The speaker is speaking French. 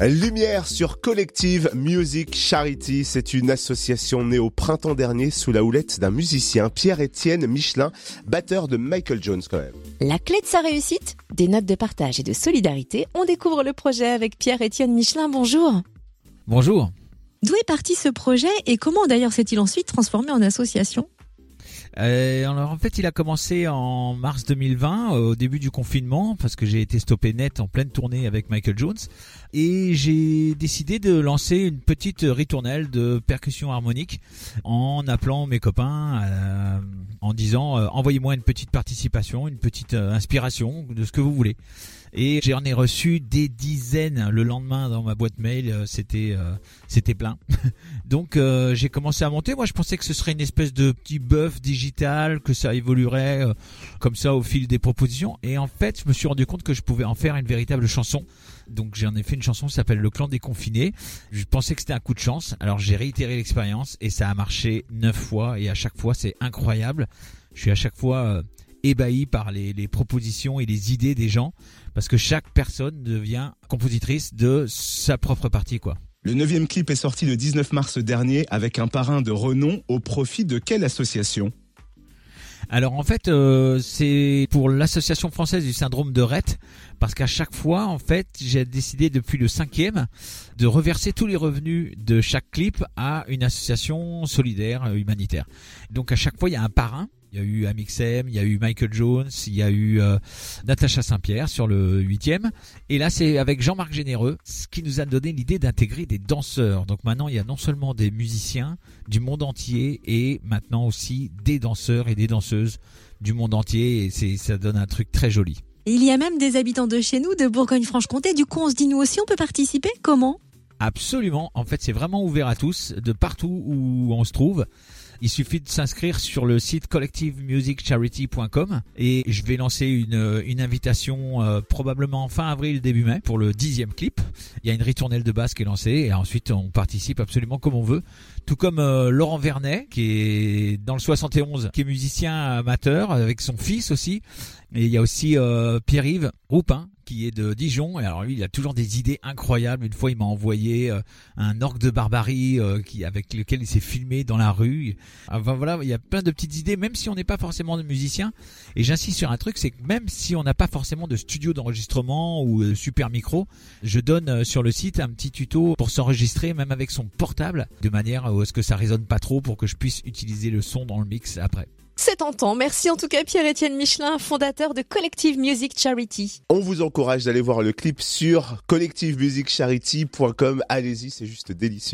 Lumière sur Collective Music Charity, c'est une association née au printemps dernier sous la houlette d'un musicien, Pierre-Étienne Michelin, batteur de Michael Jones quand même. La clé de sa réussite Des notes de partage et de solidarité. On découvre le projet avec Pierre-Étienne Michelin. Bonjour. Bonjour. D'où est parti ce projet et comment d'ailleurs s'est-il ensuite transformé en association? Euh, alors en fait, il a commencé en mars 2020, au début du confinement, parce que j'ai été stoppé net en pleine tournée avec Michael Jones, et j'ai décidé de lancer une petite ritournelle de percussion harmonique en appelant mes copains, euh, en disant euh, envoyez-moi une petite participation, une petite inspiration de ce que vous voulez. Et j'en ai reçu des dizaines le lendemain dans ma boîte mail. Euh, c'était euh, c'était plein. Donc euh, j'ai commencé à monter. Moi, je pensais que ce serait une espèce de petit buff digital, que ça évoluerait comme ça au fil des propositions. Et en fait, je me suis rendu compte que je pouvais en faire une véritable chanson. Donc j'en ai fait une chanson qui s'appelle Le Clan des Confinés. Je pensais que c'était un coup de chance. Alors j'ai réitéré l'expérience et ça a marché neuf fois. Et à chaque fois, c'est incroyable. Je suis à chaque fois ébahi par les, les, propositions et les idées des gens, parce que chaque personne devient compositrice de sa propre partie, quoi. Le neuvième clip est sorti le 19 mars dernier avec un parrain de renom au profit de quelle association? Alors en fait, euh, c'est pour l'association française du syndrome de Rett, parce qu'à chaque fois, en fait, j'ai décidé depuis le cinquième de reverser tous les revenus de chaque clip à une association solidaire euh, humanitaire. Donc à chaque fois, il y a un parrain il y a eu Amixem, il y a eu Michael Jones, il y a eu euh, Natacha Saint-Pierre sur le huitième. Et là, c'est avec Jean-Marc Généreux, ce qui nous a donné l'idée d'intégrer des danseurs. Donc maintenant, il y a non seulement des musiciens du monde entier et maintenant aussi des danseurs et des danseuses du monde entier. Et ça donne un truc très joli. il y a même des habitants de chez nous, de Bourgogne-Franche-Comté. Du coup, on se dit nous aussi, on peut participer. Comment? Absolument. En fait, c'est vraiment ouvert à tous, de partout où on se trouve. Il suffit de s'inscrire sur le site collectivemusiccharity.com et je vais lancer une, invitation euh, probablement fin avril, début mai pour le dixième clip. Il y a une ritournelle de basse qui est lancée et ensuite on participe absolument comme on veut. Tout comme euh, Laurent Vernet qui est dans le 71, qui est musicien amateur avec son fils aussi. Et il y a aussi euh, Pierre-Yves Roupin qui est de Dijon. Et alors lui, il a toujours des idées incroyables. Une fois, il m'a envoyé euh, un orgue de barbarie euh, qui avec lequel il s'est filmé dans la rue. Enfin voilà, il y a plein de petites idées, même si on n'est pas forcément de musicien. Et j'insiste sur un truc, c'est que même si on n'a pas forcément de studio d'enregistrement ou de super micro, je donne euh, sur le site un petit tuto pour s'enregistrer, même avec son portable, de manière à ce que ça résonne pas trop pour que je puisse utiliser le son dans le mix après. C'est tentant. Merci en tout cas Pierre-Étienne Michelin, fondateur de Collective Music Charity. On vous encourage d'aller voir le clip sur collectivemusiccharity.com. Allez-y, c'est juste délicieux.